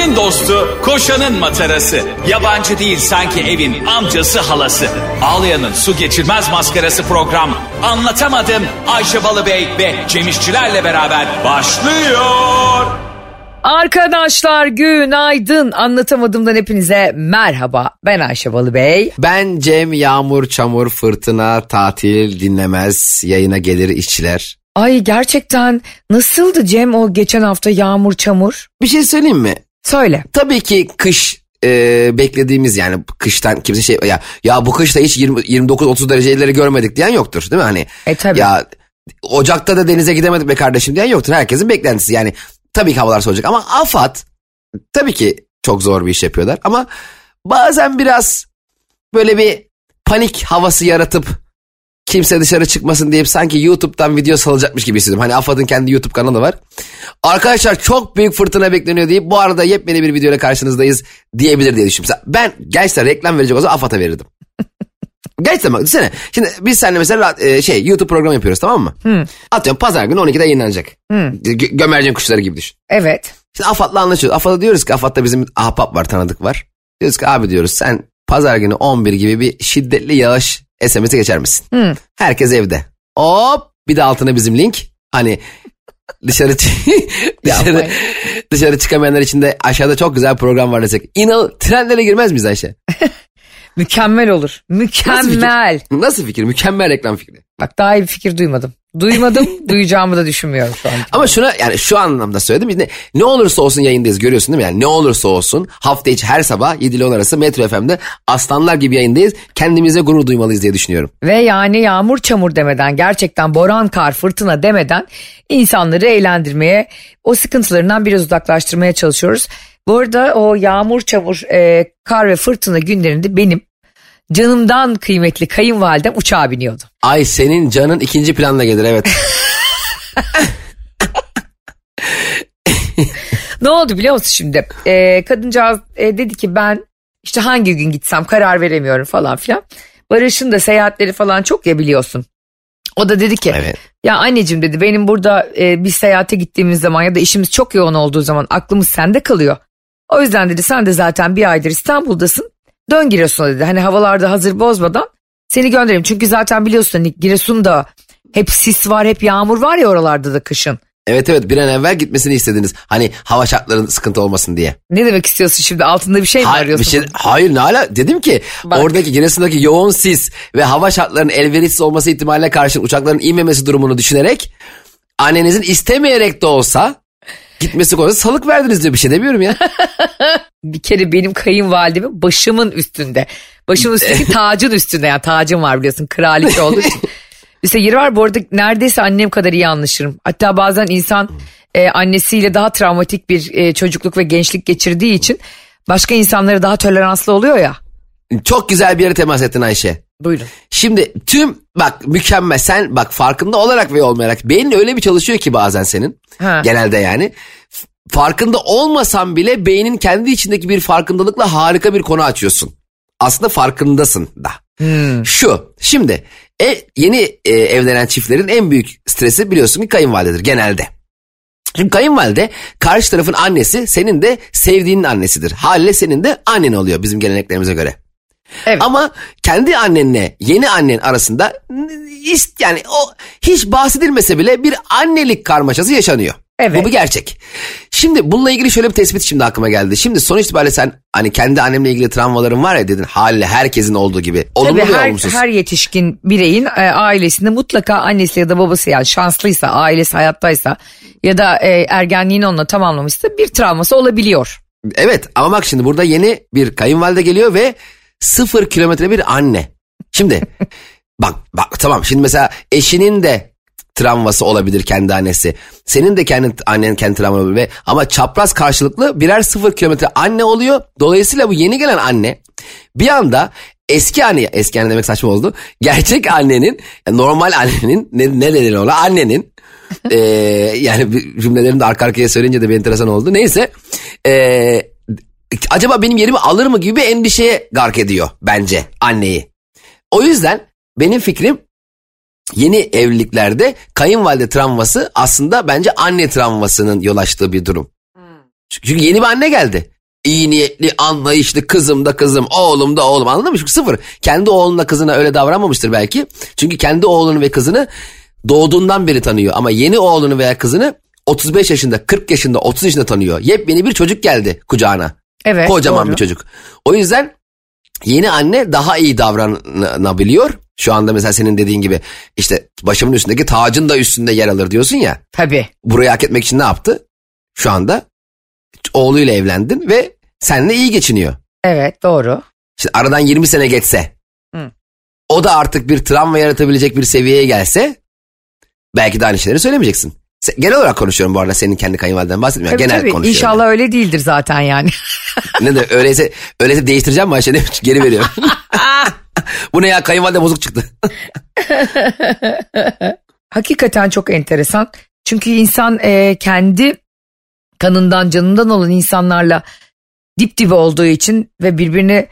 Ayşe'nin dostu, koşanın matarası. Yabancı değil sanki evin amcası halası. Ağlayan'ın su geçirmez maskarası program. Anlatamadım Ayşe Balıbey ve Cemişçilerle beraber başlıyor. Arkadaşlar günaydın. Anlatamadığımdan hepinize merhaba. Ben Ayşe Balıbey. Ben Cem Yağmur, Çamur, Fırtına, Tatil, Dinlemez, yayına gelir işçiler. Ay gerçekten nasıldı Cem o geçen hafta yağmur çamur? Bir şey söyleyeyim mi? Söyle. Tabii ki kış e, beklediğimiz yani kıştan kimse şey ya ya bu kışta hiç 20 29 30 dereceleri görmedik diyen yoktur değil mi hani? E tabii. Ya Ocak'ta da denize gidemedik be kardeşim diyen yoktur. Herkesin beklentisi yani tabii ki havalar soğuyacak ama AFAD tabii ki çok zor bir iş yapıyorlar ama bazen biraz böyle bir panik havası yaratıp kimse dışarı çıkmasın deyip sanki YouTube'dan video salacakmış gibi hissediyorum. Hani AFAD'ın kendi YouTube kanalı var. Arkadaşlar çok büyük fırtına bekleniyor deyip bu arada yepyeni bir videoyla karşınızdayız diyebilir diye. Mesela Ben gerçekten reklam verecek olsa AFAD'a verirdim. Gerçekten bak düşünsene. Şimdi biz seninle mesela e, şey YouTube programı yapıyoruz tamam mı? Atıyorum pazar günü 12'de yayınlanacak. Gö- gömercen kuşları gibi düşün. Evet. Şimdi AFAD'la anlaşıyoruz. AFAD'a diyoruz ki AFAD'da bizim ahbap var tanıdık var. Diyoruz ki abi diyoruz sen pazar günü 11 gibi bir şiddetli yağış SMS'e geçer misin? Herkes evde. Hop bir de altına bizim link. Hani dışarı dışarı, dışarı çıkamayanlar için de aşağıda çok güzel program var desek. İnan trendlere girmez miyiz Ayşe? Mükemmel olur. Mükemmel. Nasıl fikir? Mükemmel reklam fikri. Bak daha iyi bir fikir duymadım. Duymadım, duyacağımı da düşünmüyorum şu an. Ama şuna yani şu anlamda söyledim. Ne, ne olursa olsun yayındayız görüyorsun değil mi? Yani ne olursa olsun hafta içi her sabah 7 ile 10 arası Metro FM'de aslanlar gibi yayındayız. Kendimize gurur duymalıyız diye düşünüyorum. Ve yani yağmur çamur demeden gerçekten boran kar fırtına demeden insanları eğlendirmeye o sıkıntılarından biraz uzaklaştırmaya çalışıyoruz. Bu arada o yağmur çamur e, kar ve fırtına günlerinde benim canımdan kıymetli kayınvalidem uçağa biniyordu. Ay senin canın ikinci planda gelir evet. Ne oldu biliyor musun şimdi? E, kadıncağız e, dedi ki ben işte hangi gün gitsem karar veremiyorum falan filan. Barış'ın da seyahatleri falan çok ya biliyorsun. O da dedi ki Evet. ya anneciğim dedi benim burada e, bir seyahate gittiğimiz zaman ya da işimiz çok yoğun olduğu zaman aklımız sende kalıyor. O yüzden dedi sen de zaten bir aydır İstanbul'dasın. Dön Giresun'a dedi. Hani havalarda hazır bozmadan seni göndereyim. Çünkü zaten biliyorsun hani Giresun'da hep sis var hep yağmur var ya oralarda da kışın. Evet evet bir an evvel gitmesini istediniz. Hani hava şartlarının sıkıntı olmasın diye. Ne demek istiyorsun şimdi altında bir şey mi Hayır, arıyorsun? bir şey, hayır ne ala dedim ki Bak. oradaki Giresun'daki yoğun sis ve hava şartlarının elverişsiz olması ihtimaline karşın uçakların inmemesi durumunu düşünerek annenizin istemeyerek de olsa gitmesi konusunda salık verdiniz diyor bir şey demiyorum ya. bir kere benim kayınvalidemin başımın üstünde. Başımın üstündeki tacın üstünde yani tacım var biliyorsun kraliçe olduğu için. İşte yeri var bu arada neredeyse annem kadar iyi anlaşırım. Hatta bazen insan e, annesiyle daha travmatik bir e, çocukluk ve gençlik geçirdiği için başka insanlara daha toleranslı oluyor ya. Çok güzel bir yere temas ettin Ayşe. Buyurun. Şimdi tüm bak mükemmel sen bak farkında olarak ve olmayarak beynin öyle bir çalışıyor ki bazen senin Ha. genelde yani farkında olmasan bile beynin kendi içindeki bir farkındalıkla harika bir konu açıyorsun. Aslında farkındasın da. Şu şimdi e, yeni e, evlenen çiftlerin en büyük stresi biliyorsun ki kayınvalidedir genelde. Şimdi kayınvalide karşı tarafın annesi senin de sevdiğinin annesidir. Haliyle senin de annen oluyor bizim geleneklerimize göre. Evet. Ama kendi annenle yeni annen arasında yani o hiç bahsedilmese bile bir annelik karmaşası yaşanıyor. Evet. Bu bir gerçek. Şimdi bununla ilgili şöyle bir tespit şimdi aklıma geldi. Şimdi sonuç itibariyle sen hani kendi annemle ilgili travmaların var ya dedin haliyle herkesin olduğu gibi. Olumlu Tabii her, olumsuz. her yetişkin bireyin e, ailesinde mutlaka annesi ya da babası yani şanslıysa ailesi hayattaysa ya da e, ergenliğini onunla tamamlamışsa bir travması olabiliyor. Evet ama bak şimdi burada yeni bir kayınvalide geliyor ve sıfır kilometre bir anne. Şimdi bak bak tamam şimdi mesela eşinin de travması olabilir kendi annesi. Senin de kendi annen kendi travman olabilir. Ama çapraz karşılıklı birer sıfır kilometre anne oluyor. Dolayısıyla bu yeni gelen anne bir anda eski anne, eski anne demek saçma oldu. Gerçek annenin, normal annenin, ne, ne denir ona? Annenin, e, yani bir cümlelerini de arka arkaya söyleyince de bir enteresan oldu. Neyse, e, acaba benim yerimi alır mı gibi bir endişeye gark ediyor bence anneyi. O yüzden benim fikrim yeni evliliklerde kayınvalide travması aslında bence anne travmasının yol açtığı bir durum. Çünkü yeni bir anne geldi. İyi niyetli, anlayışlı, kızım da kızım, oğlum da oğlum anladın mı? Çünkü sıfır. Kendi oğluna kızına öyle davranmamıştır belki. Çünkü kendi oğlunu ve kızını doğduğundan beri tanıyor. Ama yeni oğlunu veya kızını 35 yaşında, 40 yaşında, 30 yaşında tanıyor. Yepyeni bir çocuk geldi kucağına. Evet. Kocaman doğru. bir çocuk. O yüzden yeni anne daha iyi davranabiliyor. Şu anda mesela senin dediğin gibi işte başımın üstündeki tacın da üstünde yer alır diyorsun ya. Tabii. Burayı hak etmek için ne yaptı? Şu anda oğluyla evlendin ve seninle iyi geçiniyor. Evet doğru. Şimdi aradan 20 sene geçse Hı. o da artık bir travma yaratabilecek bir seviyeye gelse belki de aynı şeyleri söylemeyeceksin. Se- Genel olarak konuşuyorum bu arada senin kendi kayınvaliden bahsetmiyorum. Tabii, Genel tabii. konuşuyorum. İnşallah öyle değildir zaten yani. Ne de öyleyse, öyleyse değiştireceğim mi Ayşe? Geri veriyorum. bu ne ya kayınvalide bozuk çıktı. Hakikaten çok enteresan. Çünkü insan e, kendi kanından canından olan insanlarla dip dibe olduğu için ve birbirine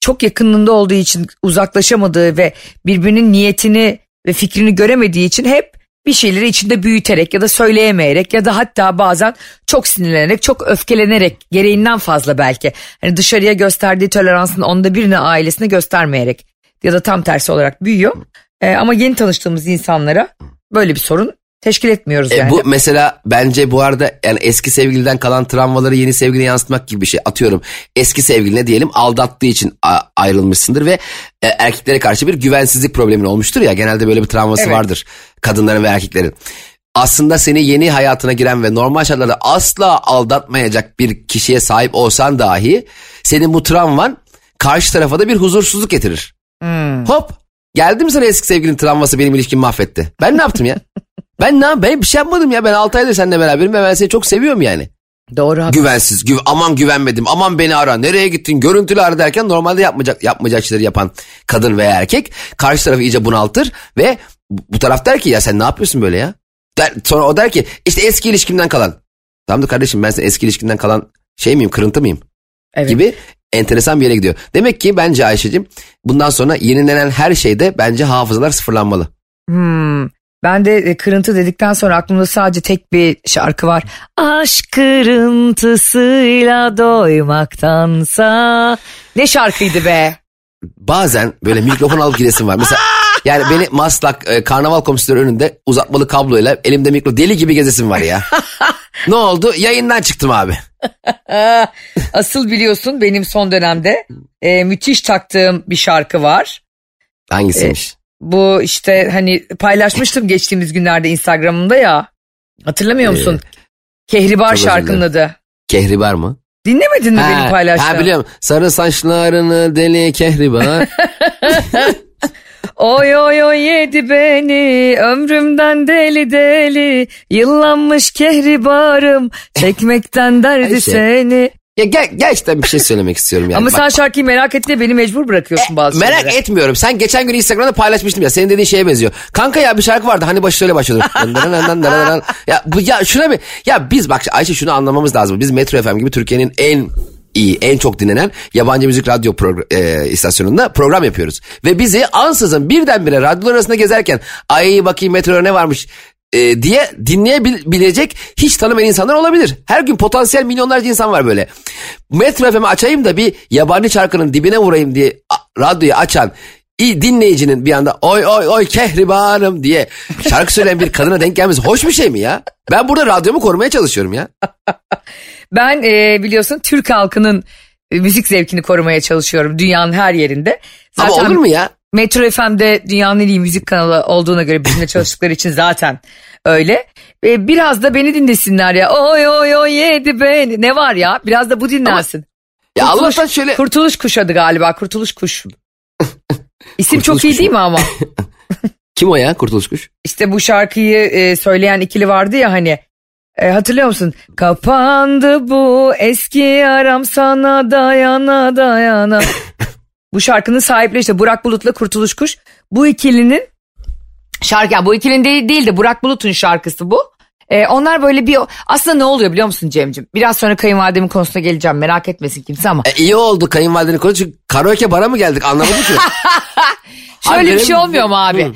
çok yakınlığında olduğu için uzaklaşamadığı ve birbirinin niyetini ve fikrini göremediği için hep bir şeyleri içinde büyüterek ya da söyleyemeyerek ya da hatta bazen çok sinirlenerek, çok öfkelenerek gereğinden fazla belki. Hani dışarıya gösterdiği toleransın onda birine ailesine göstermeyerek ya da tam tersi olarak büyüyor. Ee, ama yeni tanıştığımız insanlara böyle bir sorun teşkil etmiyoruz E, yani. bu mesela bence bu arada yani eski sevgiliden kalan travmaları yeni sevgiline yansıtmak gibi bir şey. Atıyorum eski sevgiline diyelim aldattığı için ayrılmışsındır ve e, erkeklere karşı bir güvensizlik problemin olmuştur ya. Genelde böyle bir travması Evet. vardır kadınların ve erkeklerin. Aslında seni yeni hayatına giren ve normal şartlarda asla aldatmayacak bir kişiye sahip olsan dahi senin bu travman karşı tarafa da bir huzursuzluk getirir. Hmm. Hop geldi mi sana eski sevgilinin travması benim ilişkimi mahvetti. Ben ne yaptım ya? ben ne yap- Ben bir şey yapmadım ya. Ben 6 aydır seninle beraberim ve ben seni çok seviyorum yani. Doğru haklısın. Güvensiz. Güv aman güvenmedim. Aman beni ara. Nereye gittin? Görüntülü ara derken normalde yapmayacak yapmayacak şeyleri yapan kadın veya erkek karşı tarafı iyice bunaltır ve bu taraf der ki ya sen ne yapıyorsun böyle ya? Der, sonra o der ki işte eski ilişkimden kalan. Tamam da kardeşim ben senin eski ilişkinden kalan şey miyim kırıntı mıyım? Evet. gibi enteresan bir yere gidiyor. Demek ki bence Ayşe'cim bundan sonra yenilenen her şeyde bence hafızalar sıfırlanmalı. Hmm. Ben de e, kırıntı dedikten sonra aklımda sadece tek bir şarkı var. Aşk kırıntısıyla doymaktansa. Ne şarkıydı be? Bazen böyle mikrofon alıp gidesim var. Mesela yani beni Maslak e, karnaval komisyonu önünde uzatmalı kabloyla elimde mikro deli gibi gezesim var ya. ne oldu? Yayından çıktım abi. Asıl biliyorsun benim son dönemde e, müthiş taktığım bir şarkı var. Hangisiymiş? Bu işte hani paylaşmıştım geçtiğimiz günlerde Instagram'ımda ya. Hatırlamıyor musun? Kehribar çok özür şarkının adı. Kehribar mı? Dinlemedin mi benim paylaştığım? ha biliyorum. Sarı saçlarını deli kehribar. Oy oy oy yedi beni ömrümden deli deli yıllanmış kehribarım çekmekten derdi Ayşe. seni. Ya gel, gerçekten bir şey söylemek istiyorum yani. Ama Bak, sen şarkıyı merak et diye beni mecbur bırakıyorsun bazı Merak şeylere. etmiyorum. Sen geçen gün Instagram'da paylaşmıştın ya. Senin dediğin şeye benziyor. Kanka ya bir şarkı vardı. Hani başı şöyle başladı. ya bu ya şuna bir ya biz bak Ayşe şunu anlamamız lazım. Biz Metro FM gibi Türkiye'nin en iyi, en çok dinlenen yabancı müzik radyo e, istasyonunda program yapıyoruz. Ve bizi ansızın birdenbire radyolar arasında gezerken ay bakayım metroda ne varmış e, diye dinleyebilecek hiç tanımayan insanlar olabilir. Her gün potansiyel milyonlarca insan var böyle. Metro FM'i açayım da bir yabancı şarkının dibine vurayım diye radyoyu açan iyi dinleyicinin bir anda oy oy oy kehribarım diye şarkı söyleyen bir kadına denk gelmesi hoş bir şey mi ya? Ben burada radyomu korumaya çalışıyorum ya. Ben e, biliyorsun Türk halkının e, müzik zevkini korumaya çalışıyorum dünyanın her yerinde. Ama olur mu ya? Metro FM'de dünyanın en iyi müzik kanalı olduğuna göre bizimle çalıştıkları için zaten öyle. E, biraz da beni dinlesinler ya. Oy oy oy yedi beni. Ne var ya? Biraz da bu dinlensin. Ya Kurtuluş- Allah'tan şöyle Kurtuluş kuş adı galiba. Kurtuluş kuş. İsim Kurtuluş çok iyi kuş değil mi ama? kim o ya Kurtuluş Kuş? İşte bu şarkıyı e, söyleyen ikili vardı ya hani. E, hatırlıyor musun? Kapandı bu eski aram sana dayana dayana. bu şarkının sahipleri işte Burak Bulut'la Kurtuluş Kuş. Bu ikilinin şarkı yani bu ikilinin değil, değil de Burak Bulut'un şarkısı bu. E, onlar böyle bir aslında ne oluyor biliyor musun Cem'cim? Biraz sonra kayınvalidemin konusuna geleceğim merak etmesin kimse ama. E, iyi oldu kayınvalidenin konu çünkü karaoke bara mı geldik anlamadım ki. Şöyle bir şey olmuyor mu abi? Hı.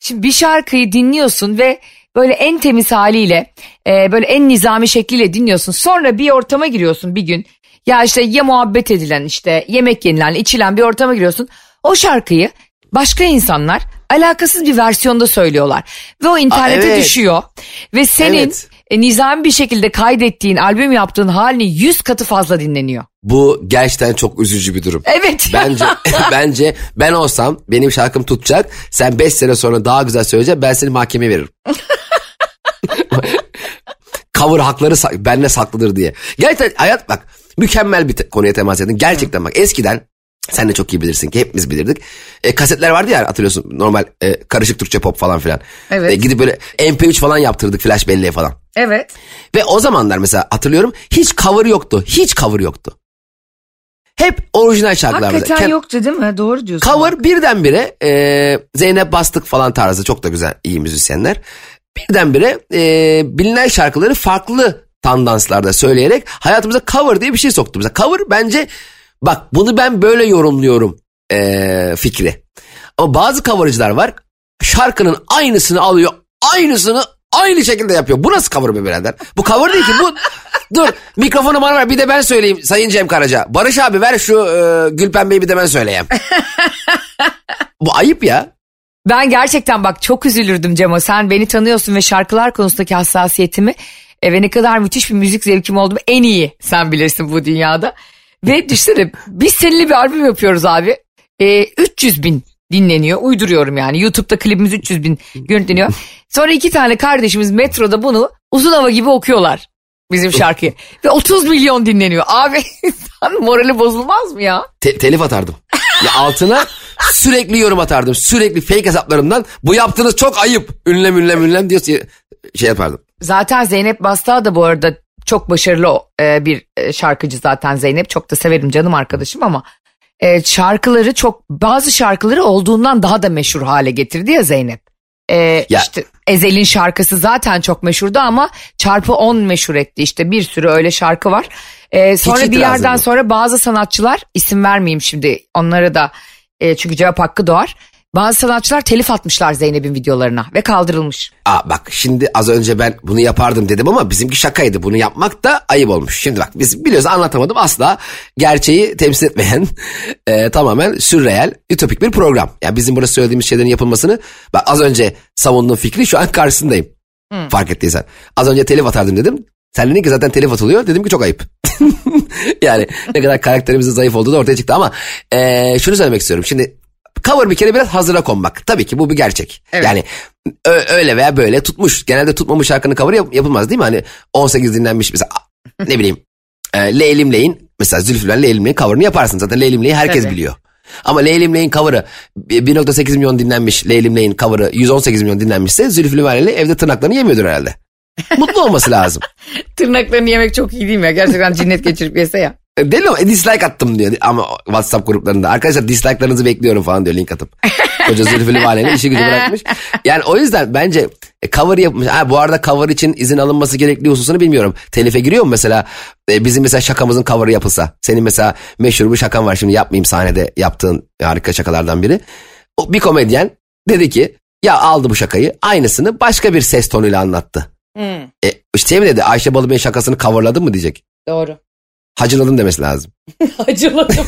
Şimdi bir şarkıyı dinliyorsun ve böyle en temiz haliyle e, böyle en nizami şekliyle dinliyorsun. Sonra bir ortama giriyorsun bir gün. Ya işte ya muhabbet edilen işte yemek yenilen içilen bir ortama giriyorsun. O şarkıyı başka insanlar alakasız bir versiyonda söylüyorlar. Ve o internete evet. düşüyor. Ve senin Evet. e, nizami bir şekilde kaydettiğin, albüm yaptığın halini 100 katı fazla dinleniyor. Bu gerçekten çok üzücü bir durum. Evet. Bence bence ben olsam benim şarkım tutacak. Sen 5 sene sonra daha güzel söyleyeceksin. Ben seni mahkemeye veririm. Cover hakları bende saklıdır diye. Gerçekten hayat bak mükemmel bir te- konuya temas edin. Gerçekten bak eskiden sen de çok iyi bilirsin ki hepimiz bilirdik. E, kasetler vardı ya hatırlıyorsun normal e, karışık Türkçe pop falan filan. Evet. E, gidip böyle MP3 falan yaptırdık flash belleğe falan. Evet. Ve o zamanlar mesela hatırlıyorum hiç cover yoktu. Hiç cover yoktu. Hep orijinal şarkılar vardı. Hakikaten Ken- yoktu değil mi? Doğru diyorsun. Cover birdenbire e, Zeynep Bastık falan tarzı çok da güzel iyi müzisyenler. Birdenbire e, bilinen şarkıları farklı tandanslarda söyleyerek hayatımıza cover diye bir şey soktu. Mesela cover bence bak bunu ben böyle yorumluyorum e, fikri. Ama bazı covercılar var şarkının aynısını alıyor aynısını aynı şekilde yapıyor. Bu nasıl cover be birader? Bu cover değil ki bu... Dur mikrofonu bana ver bir de ben söyleyeyim Sayın Cem Karaca. Barış abi ver şu e, Gülpembe'yi bir de ben söyleyeyim. Bu ayıp ya. Ben gerçekten bak çok üzülürdüm Cemo. Sen beni tanıyorsun ve şarkılar konusundaki hassasiyetimi e, ve ne kadar müthiş bir müzik zevkim olduğumu en iyi sen bilirsin bu dünyada. Ve düşünsene biz seninle bir albüm yapıyoruz abi. E, 300 bin dinleniyor. Uyduruyorum yani. YouTube'da klibimiz 300 bin görüntüleniyor. Sonra iki tane kardeşimiz metroda bunu uzun hava gibi okuyorlar. Bizim şarkıyı. Ve 30 milyon dinleniyor. Abi insan morali bozulmaz mı ya? Te- telif atardım. Ya altına sürekli yorum atardım. Sürekli fake hesaplarımdan bu yaptığınız çok ayıp. Ünlem ünlem ünlem diyor şey yapardım. Zaten Zeynep Bastığa da bu arada çok başarılı e, bir e, şarkıcı zaten Zeynep. Çok da severim canım arkadaşım ama e, şarkıları çok bazı şarkıları olduğundan daha da meşhur hale getirdi ya Zeynep. E, Ya- işte Ezel'in şarkısı zaten çok meşhurdu ama çarpı 10 meşhur etti. İşte bir sürü öyle şarkı var. E, sonra bir itirazım yerden yok. sonra bazı sanatçılar isim vermeyeyim şimdi onlara da e, çünkü cevap hakkı doğar. Bazı sanatçılar telif atmışlar Zeynep'in videolarına ve kaldırılmış. Aa bak şimdi az önce ben bunu yapardım dedim ama bizimki şakaydı. Bunu yapmak da ayıp olmuş. Şimdi bak biz biliyoruz anlatamadım asla gerçeği temsil etmeyen e, tamamen sürreel, ütopik bir program. Yani bizim burada söylediğimiz şeylerin yapılmasını bak az önce savunduğum fikri şu an karşısındayım. Fark ettiysen. Az önce telif atardım dedim. Sen dedin ki zaten telif atılıyor. Dedim ki çok ayıp. yani ne kadar karakterimizin zayıf olduğu da ortaya çıktı ama e, şunu söylemek istiyorum. Şimdi cover bir kere biraz hazıra konmak. Tabii ki bu bir gerçek. Evet. Yani öyle veya böyle tutmuş. Genelde tutmamış şarkının cover'ı yap- yapılmaz değil mi? Hani 18 dinlenmiş mesela ne bileyim e, Leylim Ley'in mesela Zülfü Leylim Ley'in cover'ını yaparsın. Zaten Leylim Ley'i herkes Tabii. biliyor. Ama Leylim Ley'in cover'ı 1.8 milyon dinlenmiş Leylim Ley'in cover'ı 118 milyon dinlenmişse Zülfü Livaneli evde tırnaklarını yemiyordur herhalde. Mutlu olması lazım. Tırnaklarını yemek çok iyi değil mi ya? Gerçekten cinnet geçirip yese ya. Deli e, dislike attım diyor ama WhatsApp gruplarında. Arkadaşlar dislike'larınızı bekliyorum falan diyor link atıp. Koca Zülfü Livaneli işi gücü bırakmış. Yani o yüzden bence e, cover yapmış. Ha, bu arada cover için izin alınması gerektiği hususunu bilmiyorum. Telife giriyor mu mesela? E, bizim mesela şakamızın cover'ı yapılsa. Senin mesela meşhur bir şakan var şimdi yapmayayım sahnede yaptığın harika şakalardan biri. Bir komedyen dedi ki ya aldı bu şakayı aynısını başka bir ses tonuyla anlattı. E, işte şey mi dedi Ayşe Balıbey'in şakasını coverladın mı diyecek. Doğru. Hacıladın demesi lazım. Acıladım.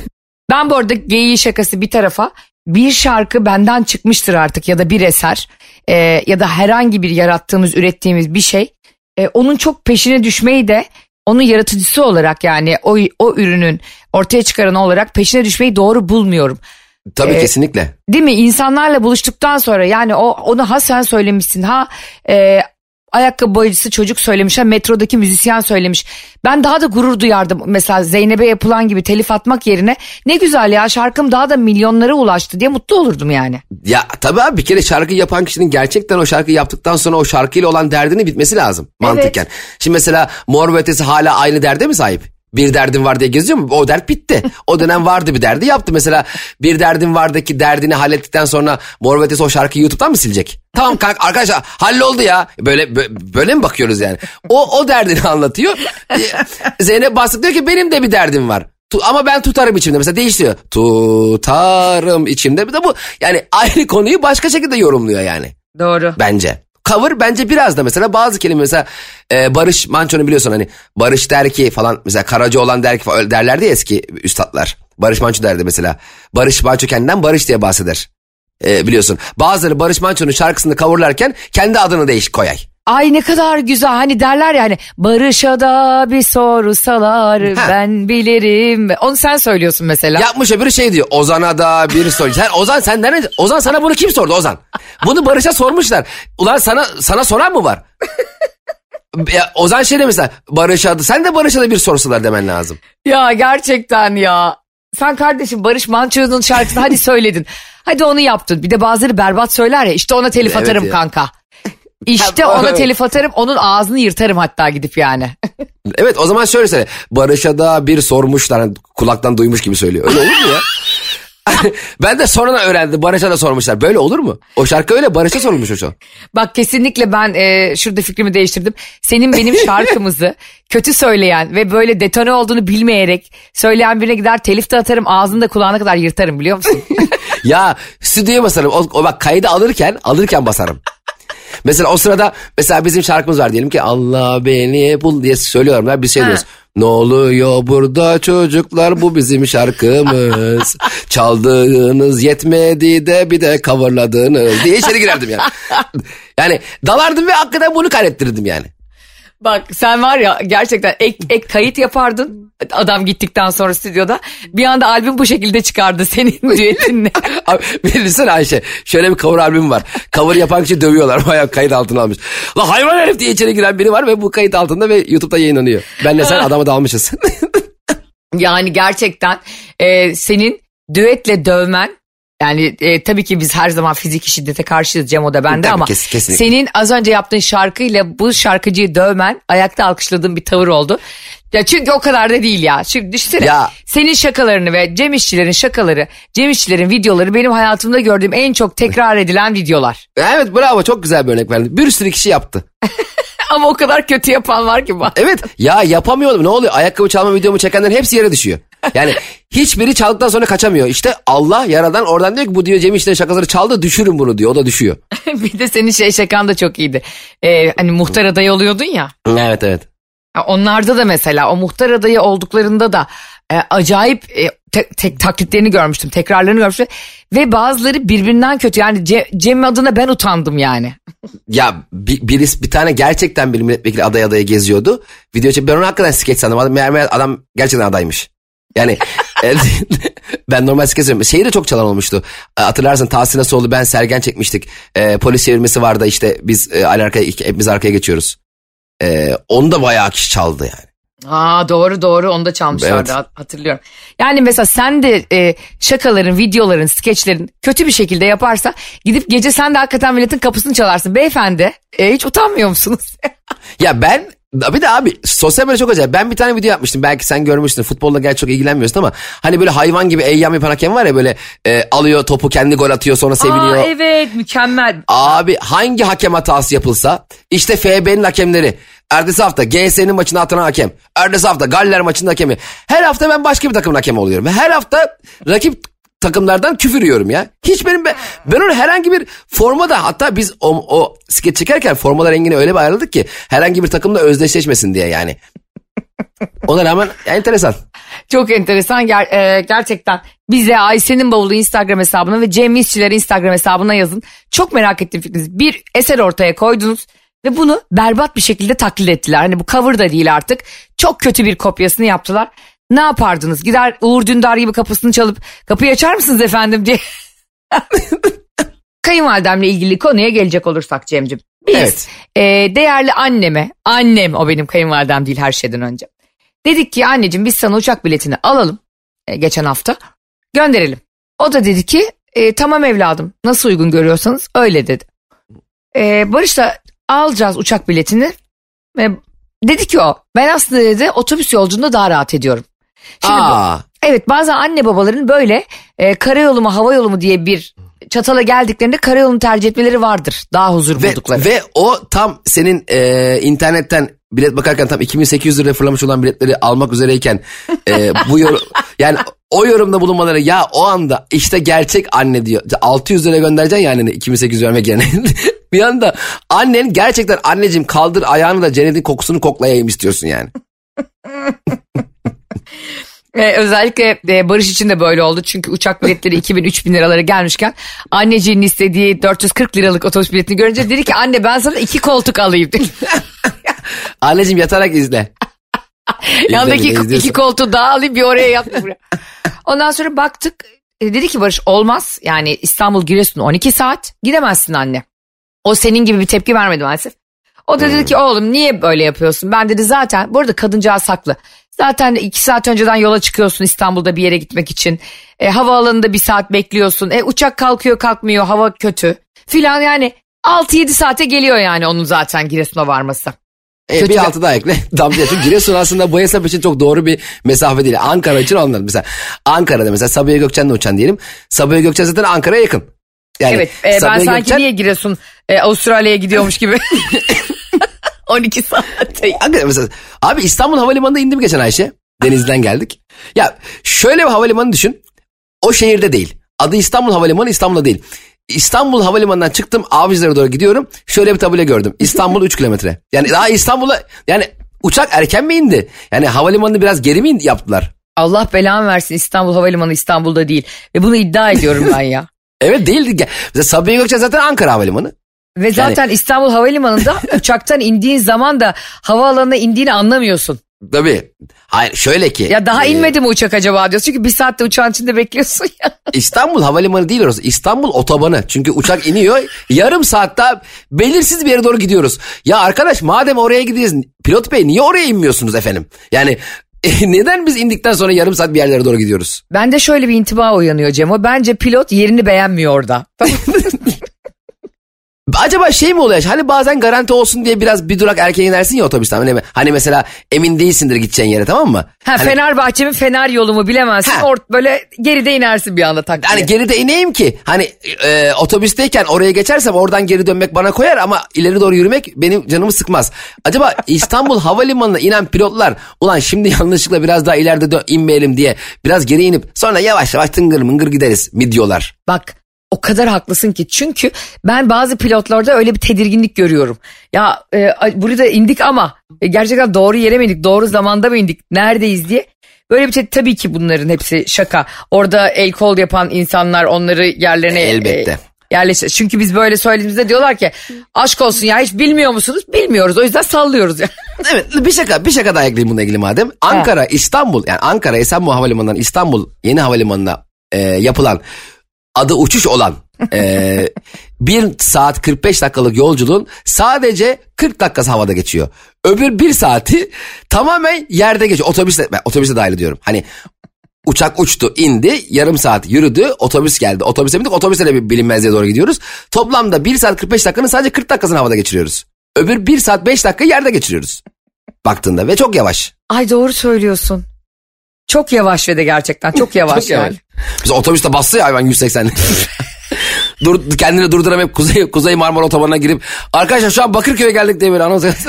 ben bu arada geyiği şakası bir tarafa bir şarkı benden çıkmıştır artık ya da bir eser e, ya da herhangi bir yarattığımız ürettiğimiz bir şey e, onun çok peşine düşmeyi de onun yaratıcısı olarak yani o, o ürünün ortaya çıkaranı olarak peşine düşmeyi doğru bulmuyorum. Tabii Ee, kesinlikle. Değil mi? İnsanlarla buluştuktan sonra yani o onu ha sen söylemişsin ha e, ayakkabı boyacısı çocuk söylemiş ha metrodaki müzisyen söylemiş. Ben daha da gurur duyardım mesela Zeynep'e yapılan gibi telif atmak yerine ne güzel ya şarkım daha da milyonlara ulaştı diye mutlu olurdum yani. Ya tabii abi bir kere şarkı yapan kişinin gerçekten o şarkıyı yaptıktan sonra o şarkıyla olan derdini bitmesi lazım mantıken. Şimdi mesela Mor ve Ötesi hala aynı derde mi sahip? Bir derdim var diye geziyor mu? O dert bitti. O dönem vardı bir derdi yaptı. Mesela bir derdim vardaki derdini hallettikten sonra Mor ve o şarkıyı YouTube'dan mı silecek? Tamam kanka arkadaşlar halloldu ya. Böyle bö- böyle mi bakıyoruz yani? O o derdini anlatıyor. Ee, Zeynep Bastık diyor ki benim de bir derdim var. Ama ben tutarım içimde mesela değiştiriyor. Tutarım içimde. Bir de bu yani aynı konuyu başka şekilde yorumluyor yani Doğru. bence. Cover bence biraz da mesela bazı kelime mesela e, Barış Manço'nu biliyorsun hani Barış der ki falan mesela Karaca olan der ki falan derlerdi ya eski üstadlar. Barış Manço derdi mesela. Barış Manço kendinden Barış diye bahseder. E, biliyorsun. Bazıları Barış Manço'nun şarkısını coverlarken kendi adını değiş koyay. Ay ne kadar güzel hani derler ya hani Barış'a da bir sorsalar Ha. ben bilirim. Onu sen söylüyorsun mesela. Yapmış öbürü şey diyor. Ozan'a da bir soru. Sen Ozan sen nerede? Ozan sana bunu kim sordu Ozan? Bunu Barış'a sormuşlar. Ulan sana sana soran mı var? ya, Ozan şey demişler. Barış'a da sen de Barış'a da bir sorsalar demen lazım. Ya gerçekten ya. Sen kardeşim Barış Manço'nun şarkısını hadi söyledin. Hadi onu yaptın. Bir de bazıları berbat söyler ya işte ona telif Evet atarım ya. kanka. İşte ona telif atarım onun ağzını yırtarım hatta gidip yani. Evet o zaman şöyle söyle. Barış'a da bir sormuşlar. Hani kulaktan duymuş gibi söylüyor. Öyle olur mu ya? ben de sonradan öğrendim. Barış'a da sormuşlar. Böyle olur mu? O şarkı öyle Barış'a sorulmuş o şu. Bak kesinlikle ben e, şurada fikrimi değiştirdim. Senin benim şarkımızı kötü söyleyen ve böyle detone olduğunu bilmeyerek söyleyen birine gider telif de atarım ağzını da kulağına kadar yırtarım biliyor musun? ya stüdyoya basarım. O, o bak kaydı alırken alırken basarım. Mesela o sırada mesela bizim şarkımız var diyelim ki Allah beni bul diye söylüyorum. Biz şey Ha. diyoruz. Ne oluyor burada çocuklar bu bizim şarkımız. Çaldığınız yetmedi de bir de coverladınız diye içeri girerdim yani. Yani dalardım ve hakikaten bunu kaydettirdim yani. Bak sen var ya gerçekten ek, ek kayıt yapardın adam gittikten sonra stüdyoda. Bir anda albüm bu şekilde çıkardı senin düetinle. Abi, bilirsin Ayşe şöyle bir cover albüm var. Cover yapan kişi dövüyorlar. Bayağı kayıt altına almış. La hayvan herif diye içeri giren biri var ve bu kayıt altında ve YouTube'da yayınlanıyor. Benle sen adamı dalmışız. yani gerçekten e, senin düetle dövmen yani e, tabii ki biz her zaman fiziki şiddete karşıyız Cemo da bende ama kes- kesinlikle. senin az önce yaptığın şarkıyla bu şarkıcıyı dövmen ayakta alkışladığın bir tavır oldu. Ya çünkü o kadar da değil ya. Çünkü düşünsene Ya. senin şakalarını ve Cem İşçilerin şakaları, Cem İşçilerin videoları benim hayatımda gördüğüm en çok tekrar edilen videolar. evet bravo çok güzel bir örnek verdin. Bir sürü kişi yaptı. Ama o kadar kötü yapan var ki bak. Evet ya yapamıyordum ne oluyor ayakkabı çalma videomu çekenlerin hepsi yere düşüyor. Yani hiçbiri çaldıktan sonra kaçamıyor. İşte Allah yaradan oradan diyor ki bu diyor Cem İşler'in şakaları çaldı düşürün bunu diyor o da düşüyor. bir de senin şey şakan da çok iyiydi. Ee, hani muhtar adayı oluyordun ya. Evet evet. Onlarda da mesela o muhtar adayı olduklarında da e, acayip e, te- te- taklitlerini görmüştüm, tekrarlarını görmüştüm. Ve bazıları birbirinden kötü. Yani Ce- Cem adına ben utandım yani. Ya bir, birisi bir tane gerçekten bir milletvekili aday adaya geziyordu. Video çek ben onu hakikaten skeç sandım. Adam, adam gerçekten adaymış. Yani e, ben normal skeç yapıyorum. Şeyi de çok çalan olmuştu. E, Hatırlarsın Tahsin Asoğlu ben Sergen çekmiştik. E, polis çevirmesi vardı işte biz e, arkaya, hepimiz arkaya geçiyoruz. E, onu da bayağı kişi çaldı yani. Aa doğru doğru onu da çalmışlardı Evet. hat- hatırlıyorum. Yani mesela sen de e, şakaların, videoların, skeçlerin kötü bir şekilde yaparsa gidip gece sen de hakikaten milletin kapısını çalarsın. Beyefendi e, hiç utanmıyor musunuz? Ya ben bir de abi sosyal medya çok acayip. Ben bir tane video yapmıştım. Belki sen görmüşsün. Futbolla gerçi çok ilgilenmiyorsun ama hani böyle hayvan gibi eyyam yapan hakem var ya böyle e, alıyor topu kendi gol atıyor sonra seviniyor. Aa, evet mükemmel. Abi hangi hakem hatası yapılsa işte FB'nin hakemleri. Ertesi hafta GS'nin maçına atılan hakem. Ertesi hafta Galler maçının hakemi. Her hafta ben başka bir takımın hakemi oluyorum. Her hafta rakip takımlardan küfür yiyorum ya. Hiç benim be- ben onu herhangi bir formada hatta biz o, o skeç çekerken formalar rengini öyle bir ayarladık ki herhangi bir takımla özdeşleşmesin diye yani. Ona rağmen enteresan. Çok enteresan ger- e, gerçekten. Bize Ayşe'nin bavulu Instagram hesabına ve Cem İşçiler Instagram hesabına yazın. Çok merak ettim fikrinizi. Bir eser ortaya koydunuz ve bunu berbat bir şekilde taklit ettiler. Hani bu cover da değil artık. Çok kötü bir kopyasını yaptılar. Ne yapardınız? Gider Uğur Dündar gibi kapısını çalıp kapıyı açar mısınız efendim diye. Kayınvalidemle ilgili konuya gelecek olursak Cem'cim. Biz Evet. e, değerli anneme, annem o benim kayınvalidem değil her şeyden önce. Dedik ki anneciğim biz sana uçak biletini alalım e, geçen hafta gönderelim. O da dedi ki e, tamam evladım nasıl uygun görüyorsanız öyle dedi. E, Barış da alacağız uçak biletini ve dedi ki o ben aslında dedi otobüs yolculuğunda daha rahat ediyorum. Şimdi bu- Aa, Evet bazen anne babaların böyle e, karayolu mu hava yolu mu diye bir çatala geldiklerinde karayolunu tercih etmeleri vardır. Daha huzur ve, buldukları. ve o tam senin e, internetten bilet bakarken tam 2800 liraya fırlamış olan biletleri almak üzereyken e, bu yol yani o yorumda bulunmaları ya o anda işte gerçek anne diyor. 600 lira göndereceksin yani 2800 vermek yerine. bir anda annen gerçekten anneciğim kaldır ayağını da cennetin kokusunu koklayayım istiyorsun yani. Ee, özellikle e, Barış için de böyle oldu. Çünkü uçak biletleri 2000-3000 liralara gelmişken anneciğinin istediği 440 liralık otobüs biletini görünce dedi ki anne ben sana iki koltuk alayım dedi. Anneciğim yatarak izle. Yanındaki İzle, iki, iki koltuğu daha alayım bir oraya yat bir buraya. Ondan sonra baktık e, dedi ki Barış olmaz yani İstanbul Giresun 12 saat gidemezsin anne. O senin gibi bir tepki vermedi maalesef. O da dedi ki oğlum niye böyle yapıyorsun? Ben dedi zaten bu arada kadıncağız haklı. Zaten iki saat önceden yola çıkıyorsun İstanbul'da bir yere gitmek için. E, havaalanında bir saat bekliyorsun. E, uçak kalkıyor kalkmıyor hava kötü. Filan yani 6-7 saate geliyor yani onun zaten Giresun'a varması. E, Kötü bir altı daha ekle. Damla çünkü Giresun aslında bu hesap için çok doğru bir mesafe değil. Ankara için olmaz. Mesela Ankara'da mesela Sabiha Gökçen'le uçan diyelim. Sabiha Gökçen zaten Ankara'ya yakın. Yani Evet e, ben sanki Gökçen- niye Giresun e, Avustralya'ya gidiyormuş gibi. 12 saatte. Hakikaten mesela, abi İstanbul Havalimanı'nda indim geçen Ayşe. Denizden geldik. Ya şöyle bir havalimanı düşün. O şehirde değil. Adı İstanbul Havalimanı İstanbul'da değil. İstanbul Havalimanı'ndan çıktım Avcılar'a doğru gidiyorum. Şöyle bir tabela gördüm. İstanbul 3 kilometre. Yani daha İstanbul'a yani uçak erken mi indi? Yani havalimanını biraz geri mi indi- yaptılar? Allah belamı versin İstanbul Havalimanı İstanbul'da değil. Ve bunu iddia ediyorum ben ya. Evet değildi. Mesela Sabiha Gökçen zaten Ankara Havalimanı. Ve zaten İstanbul Havalimanı'nda uçaktan indiğin zaman da havaalanına indiğini anlamıyorsun. Tabii. Hayır şöyle ki. Ya daha e, inmedi mi uçak acaba diyorsun. Çünkü bir saatte uçağın içinde bekliyorsun ya. İstanbul Havalimanı değil orası. İstanbul otobanı. Çünkü uçak iniyor. yarım saatte belirsiz bir yere doğru gidiyoruz. Ya arkadaş madem oraya gidiyoruz. Pilot bey niye oraya inmiyorsunuz efendim? Yani neden biz indikten sonra yarım saat bir yerlere doğru gidiyoruz? Bende şöyle bir intiba uyanıyor Cemo. Bence pilot yerini beğenmiyor orada. Acaba şey mi oluyor? Hani bazen garanti olsun diye biraz bir durak erken inersin ya otobüsten. Hani, hani mesela emin değilsindir gideceğin yere tamam mı? Ha, hani, Fenerbahçe mi Fener yolu mu bilemezsin. Ha. Ort böyle geride inersin bir anda tak diye. Hani geride ineyim ki hani e, otobüsteyken oraya geçersem oradan geri dönmek bana koyar ama ileri doğru yürümek benim canımı sıkmaz. Acaba İstanbul Havalimanı'na inen pilotlar ulan şimdi yanlışlıkla biraz daha ileride inmeyelim diye biraz geri inip sonra yavaş yavaş tıngır mıngır gideriz mi diyorlar. Bak o kadar haklısın ki çünkü ben bazı pilotlarda öyle bir tedirginlik görüyorum. Ya e, burada indik ama e, gerçekten doğru yere mi indik doğru zamanda mı indik neredeyiz diye. Böyle bir şey tabii ki bunların hepsi şaka. Orada el kol yapan insanlar onları yerlerine Elbette. e, yerleştir. Çünkü biz böyle söylediğimizde diyorlar ki aşk olsun ya hiç bilmiyor musunuz? Bilmiyoruz o yüzden sallıyoruz ya. Evet bir şaka bir şaka daha ekleyeyim bununla ilgili madem. Ankara İstanbul yani Ankara Esenboğa Havalimanı'ndan İstanbul yeni havalimanına e, yapılan adı uçuş olan e, 1 saat 45 dakikalık yolculuğun sadece 40 dakikası havada geçiyor. Öbür bir saati tamamen yerde geçiyor. Otobüsle, ben otobüse dahil ediyorum. Hani uçak uçtu indi yarım saat yürüdü otobüs geldi. Otobüse bindik otobüsle de bir bilinmezliğe doğru gidiyoruz. Toplamda 1 saat 45 dakikanın sadece 40 dakikasını havada geçiriyoruz. Öbür 1 saat 5 dakika yerde geçiriyoruz. Baktığında ve çok yavaş. Ay doğru söylüyorsun. Çok yavaş ve de gerçekten çok yavaş Çok yani. yavaş. Biz otobüste bastı ya hayvan 180. Dur, kendini durduramayıp Kuzey, Kuzey Marmara Otobanı'na girip arkadaşlar şu an Bakırköy'e geldik diye böyle anons.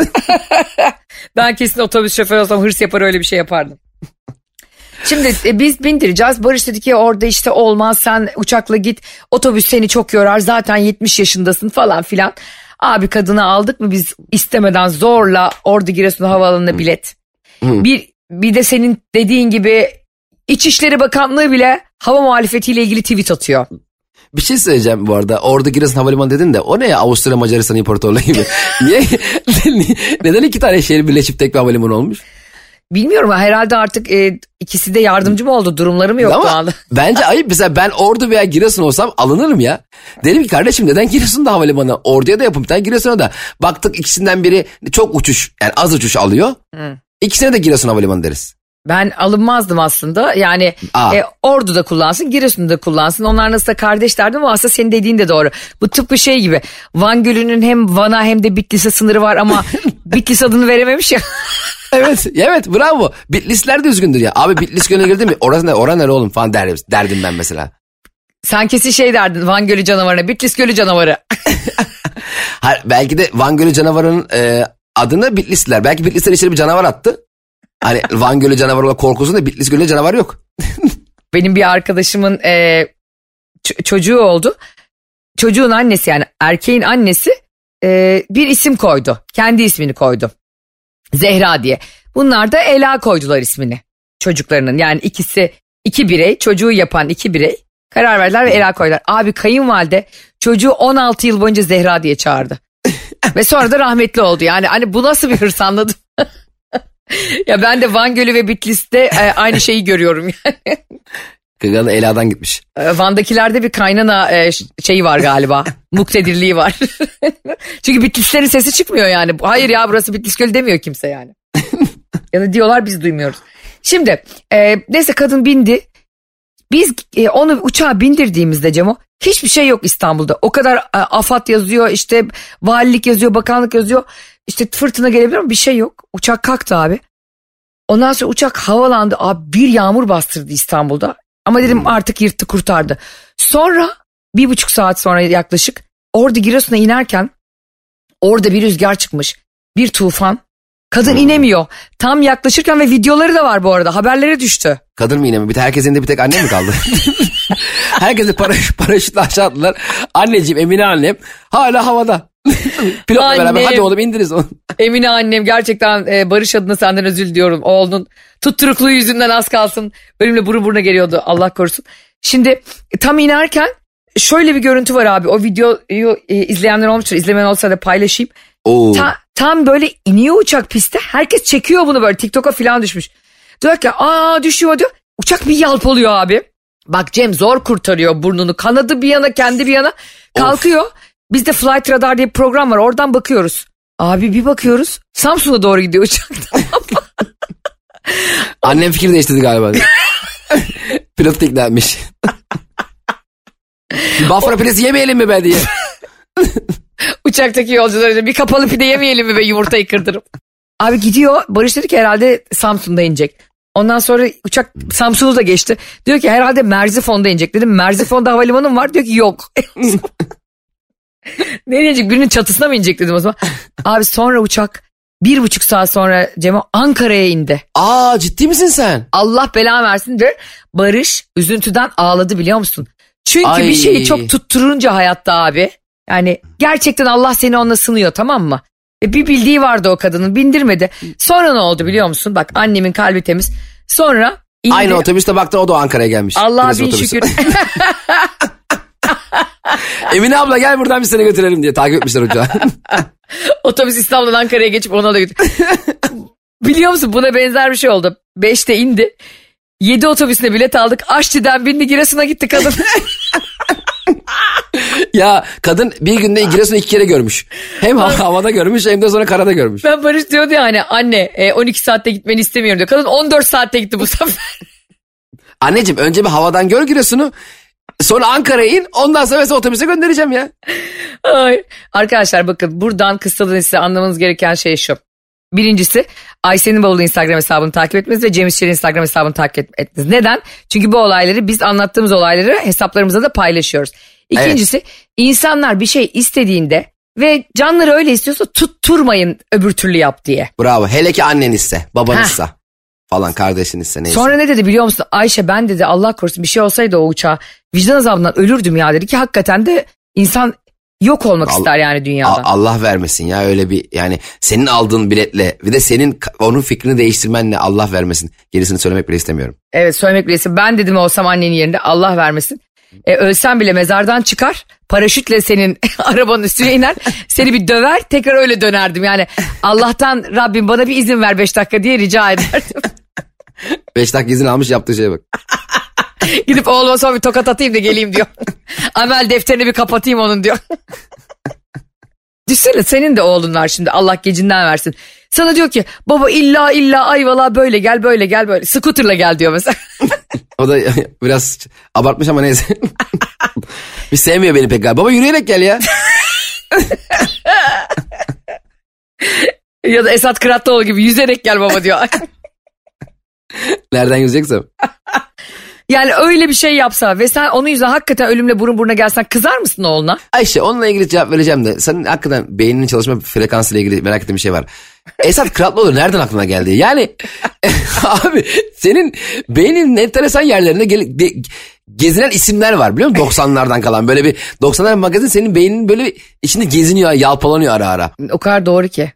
Ben kesin otobüs şoförü olsam hırs yapar öyle bir şey yapardım. Şimdi e, biz bindireceğiz. Barış dedi ki orada işte olmaz sen uçakla git. Otobüs seni çok yorar zaten 70 yaşındasın falan filan. Abi kadını aldık mı biz istemeden zorla Ordu Giresun Havaalanı'na bilet. Bir, bir de senin dediğin gibi İçişleri Bakanlığı bile hava muhalefetiyle ilgili tweet atıyor. Bir şey söyleyeceğim bu arada. Orada Giresun Havalimanı dedin de o ne ya Avusturya Macaristan İmparatorluğu gibi. Niye? Neden iki tane şehir birleşip tek bir havalimanı olmuş? Bilmiyorum herhalde artık e, ikisi de yardımcı mı oldu durumları mı yoktu o Ama anda? bence ayıp. Mesela ben Ordu veya Giresun olsam alınırım ya. Derim ki kardeşim neden Giresun'da havalimanı? Ordu'ya da yapın bir tane Giresun'a da. Baktık ikisinden biri çok uçuş yani az uçuş alıyor. İkisine de Giresun Havalimanı deriz. Ben alınmazdım aslında. Yani Aa. e, Ordu'da kullansın, Giresun'da kullansın. Onlar nasıl da kardeş derdim ama aslında senin dediğin de doğru. Bu tıpkı şey gibi. Van Gölü'nün hem Van'a hem de Bitlis'e sınırı var ama Bitlis adını verememiş ya. Evet, evet bravo. Bitlisler de üzgündür ya. Abi Bitlis Gölü'ne girdin mi? Orası ne? Orası nere oğlum falan derdim, derdim ben mesela. Sen kesin şey derdin Van Gölü canavarına, Bitlis Gölü canavarı. Belki de Van Gölü canavarının e, adını Bitlisliler. Belki Bitlisler içeri bir canavar attı. Hani Van Gölü canavarı olan korkusundan Bitlis Gölü canavar yok. Benim bir arkadaşımın e, çocuğu oldu. Çocuğun annesi yani erkeğin annesi e, bir isim koydu. Kendi ismini koydu. Zehra diye. Bunlar da Ela koydular ismini çocuklarının. Yani ikisi iki birey çocuğu yapan iki birey karar verdiler ve Ela koydular. Abi kayınvalide çocuğu 16 yıl boyunca Zehra diye çağırdı. Ve sonra da rahmetli oldu. Yani hani bu nasıl bir hırs anladın? ya ben de Van Gölü ve Bitlis'te e, aynı şeyi görüyorum yani. Kıgalı Ela'dan gitmiş. E, Van'dakilerde bir kaynana e, şeyi var galiba. Muktedirliği var. Çünkü Bitlislerin sesi çıkmıyor yani. Hayır ya burası Bitlis Gölü demiyor kimse yani. ya da diyorlar biz duymuyoruz. Şimdi e, neyse kadın bindi. Biz e, onu uçağa bindirdiğimizde Cemo hiçbir şey yok İstanbul'da. O kadar e, AFAD yazıyor işte valilik yazıyor bakanlık yazıyor. İşte fırtına gelebilir ama bir şey yok. Uçak kalktı abi. Ondan sonra uçak havalandı. Abi bir yağmur bastırdı İstanbul'da. Ama dedim artık yırttı kurtardı. Sonra bir buçuk saat sonra yaklaşık orada Giresun'a inerken orada bir rüzgar çıkmış. Bir tufan. Kadın inemiyor. Tam yaklaşırken ve videoları da var bu arada. Haberlere düştü. Kadın mı yine mi? Bir tek herkesin de bir tek annem mi kaldı? Herkesi paraş, paraşütle aşağı attılar. Anneciğim Emine annem hala havada. Pilotla Annem. beraber hadi oğlum indiriz onu. Emine annem gerçekten e, Barış adına senden özür diliyorum. Oğlunun tutturukluğu yüzünden az kalsın. Ölümle burun buruna geliyordu Allah korusun. Şimdi e, tam inerken şöyle bir görüntü var abi. O videoyu e, izleyenler olmuştur. İzlemeyen olsa da paylaşayım. Oo. Ta- tam böyle iniyor uçak piste. Herkes çekiyor bunu böyle TikTok'a falan düşmüş. Diyor ki aa düşüyor diyor. Uçak bir yalpalıyor abi. Bak Cem zor kurtarıyor burnunu. Kanadı bir yana kendi bir yana kalkıyor. Bizde Flight Radar diye bir program var oradan bakıyoruz. Abi bir bakıyoruz Samsun'a doğru gidiyor uçak. Annem fikir değiştirdi galiba. Pilot ikna etmiş. Bafra pidesi yemeyelim mi be diye. Uçaktaki yolcular da bir kapalı pide yemeyelim mi be yumurtayı kırdırıp. Abi gidiyor Barış dedi ki herhalde Samsun'da inecek. Ondan sonra uçak Samsun'u da geçti. Diyor ki herhalde Merzifon'da inecek dedim. Merzifon'da havalimanı var? Diyor ki yok. Nereye inecek? Birinin çatısına mı inecek dedim o zaman. Abi sonra uçak bir buçuk saat sonra Cemo Ankara'ya indi. Aa ciddi misin sen? Allah bela versin de Barış üzüntüden ağladı biliyor musun? Çünkü Ay. bir şeyi çok tutturunca hayatta abi. Yani gerçekten Allah seni onunla sınıyor tamam mı? E bir bildiği vardı o kadının bindirmedi. Sonra ne oldu biliyor musun? Bak annemin kalbi temiz. Sonra indi. Aynı otobüste baktın o da Ankara'ya gelmiş. Allah'a Birisi bin otobüse. şükür. Emine abla gel buradan bir seni götürelim diye takip etmişler uçağı. Otobüs İstanbul'dan Ankara'ya geçip ona da götür. biliyor musun buna benzer bir şey oldu. Beşte indi. Yedi otobüsüne bilet aldık. Aşçı'dan bindi Giresun'a gitti kadın. ya kadın bir günde Giresun'u iki kere görmüş. Hem hava- havada görmüş hem de sonra karada görmüş. Ben Barış diyordu ya hani anne e, 12 saatte gitmeni istemiyorum diyor. Kadın 14 saatte gitti bu sefer. Anneciğim önce bir havadan gör Giresun'u. Sonra Ankara'ya in ondan sonra mesela otobüse göndereceğim ya. Ay. Arkadaşlar bakın buradan kısadan size anlamanız gereken şey şu. Birincisi Ayşe'nin bavulu Instagram hesabını takip etmeniz ve Cem İşçilerin Instagram hesabını takip etmeniz. Neden? Çünkü bu olayları biz anlattığımız olayları hesaplarımızda da paylaşıyoruz. İkincisi insanlar bir şey istediğinde ve canları öyle istiyorsa tutturmayın öbür türlü yap diye. Bravo. Hele ki annen ise, baban ise falan kardeşin ise neyse. Sonra ne dedi biliyor musun? Ayşe ben dedi Allah korusun bir şey olsaydı o uçağa vicdan azabından ölürdüm ya dedi ki hakikaten de insan yok olmak Al- ister yani dünyadan. A- Allah vermesin ya öyle bir yani senin aldığın biletle bir de senin onun fikrini değiştirmenle Allah vermesin. Gerisini söylemek bile istemiyorum. Evet söylemek bilirsin. Ben dedim olsam annenin yerinde Allah vermesin. E, ölsem bile mezardan çıkar. Paraşütle senin arabanın üstüne iner. Seni bir döver tekrar öyle dönerdim. Yani Allah'tan Rabbim bana bir izin ver 5 dakika diye rica ederdim. Beş dakika izin almış yaptığı şeye bak. Gidip oğluma son bir tokat atayım da geleyim diyor. Amel defterini bir kapatayım onun diyor. Düşünsene senin de oğlun var şimdi Allah gecinden versin. Sana diyor ki baba illa illa ayvala böyle gel böyle gel böyle. Scooter'la gel diyor mesela. O da biraz abartmış ama neyse. bir sevmiyor beni pek galiba. Baba yürüyerek gel ya. ya da Esat Kıratlıoğlu gibi yüzerek gel baba diyor. Nereden yüzeceksem. Yani öyle bir şey yapsa ve sen onun yüzünden hakikaten ölümle burun buruna gelsen kızar mısın oğluna? Ayşe onunla ilgili cevap vereceğim de senin hakikaten beyninin çalışma frekansı ile ilgili merak ettiğim bir şey var. Esat Kıratlıoğlu nereden aklına geldi? Yani abi senin beynin enteresan yerlerinde gel- de- gezinen isimler var biliyor musun? 90'lardan kalan böyle bir 90'lar magazin senin beyninin böyle içinde geziniyor, yalpalanıyor ara ara. O kadar doğru ki.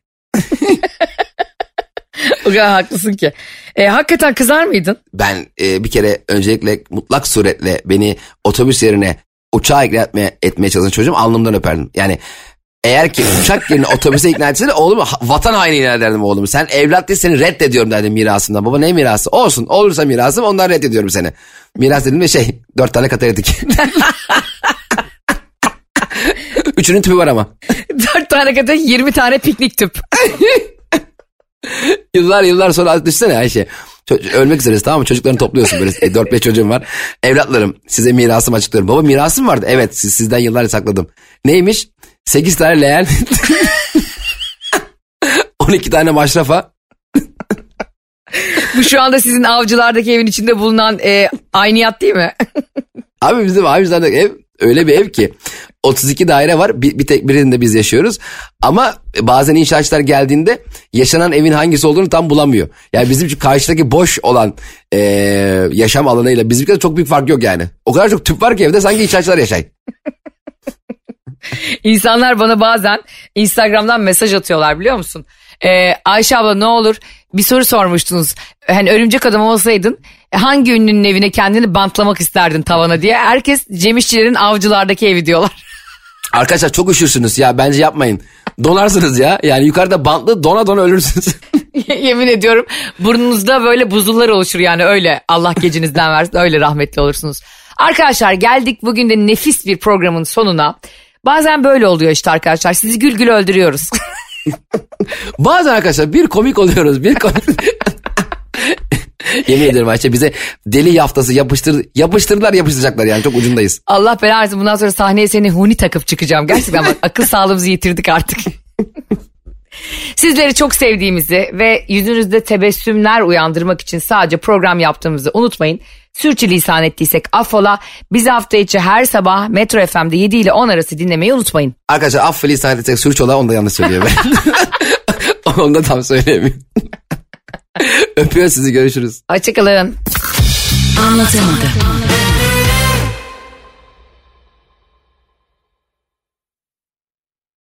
Kadar haklısın ki. E, hakikaten kızar mıydın? Ben e, bir kere öncelikle mutlak suretle beni otobüs yerine uçağa ikna etmeye, etmeye çalışan çocuğum alnımdan öperdim. Yani eğer ki uçak yerine otobüse ikna etseydi oğlumu ha- vatan haini ilan ederdim oğlumu. Sen evlat değil seni reddediyorum derdim mirasından. Baba ne mirası? Olsun olursa mirasım ondan reddediyorum seni. Miras dedim de şey dört tane katalitik. Üçünün tüpü var ama. Dört tane kadar 20 tane piknik tüp. Yıllar yıllar sonra düşünsene Ayşe. Ölmek üzereyiz tamam mı? Çocuklarını topluyorsun böyle 4-5 çocuğum var. Evlatlarım size mirasımı açıklıyorum. Baba mirasım vardı. Evet siz, sizden yıllarca sakladım. Neymiş? 8 tane leğen. 12 tane maşrafa. Bu şu anda sizin avcılardaki evin içinde bulunan e, ayniyat değil mi? Abi bizim abimizlerdeki ev öyle bir ev ki 32 daire var bir, bir tek birinde biz yaşıyoruz ama bazen inşaatçılar geldiğinde yaşanan evin hangisi olduğunu tam bulamıyor. Yani bizim karşıdaki boş olan e, yaşam alanıyla bizimkide çok büyük fark yok yani. O kadar çok tüp var ki evde sanki inşaatçılar yaşay. İnsanlar bana bazen Instagram'dan mesaj atıyorlar biliyor musun? Ee, Ayşe abla ne olur bir soru sormuştunuz. Hani örümcek adam olsaydın hangi ünlünün evine kendini bantlamak isterdin tavana diye. Herkes Cem İşçilerin avcılardaki evi diyorlar. Arkadaşlar çok üşürsünüz ya bence yapmayın. Donarsınız ya yani yukarıda bantlı dona dona ölürsünüz. Yemin ediyorum burnunuzda böyle buzullar oluşur yani öyle Allah gecinizden versin öyle rahmetli olursunuz. Arkadaşlar geldik bugün de nefis bir programın sonuna. Bazen böyle oluyor işte arkadaşlar sizi gül gül öldürüyoruz. Bazen arkadaşlar bir komik oluyoruz bir komik. Yemin ederim Ayşe bize deli yaftası yapıştır, yapıştırdılar yapıştıracaklar yani çok ucundayız. Allah belanı versin bundan sonra sahneye seni huni takıp çıkacağım. Gerçekten bak akıl sağlığımızı yitirdik artık. Sizleri çok sevdiğimizi ve yüzünüzde tebessümler uyandırmak için sadece program yaptığımızı unutmayın. Sürçülisan ettiysek affola. Bizi hafta içi her sabah Metro FM'de 7 ile 10 arası dinlemeyi unutmayın. Arkadaşlar affeli isnat etsek sürüç olan onu da yanlış söylüyor ben. onu da tam söyleyemiyorum. Öpüyor sizi görüşürüz. Hoşçakalın. Anlatamadım.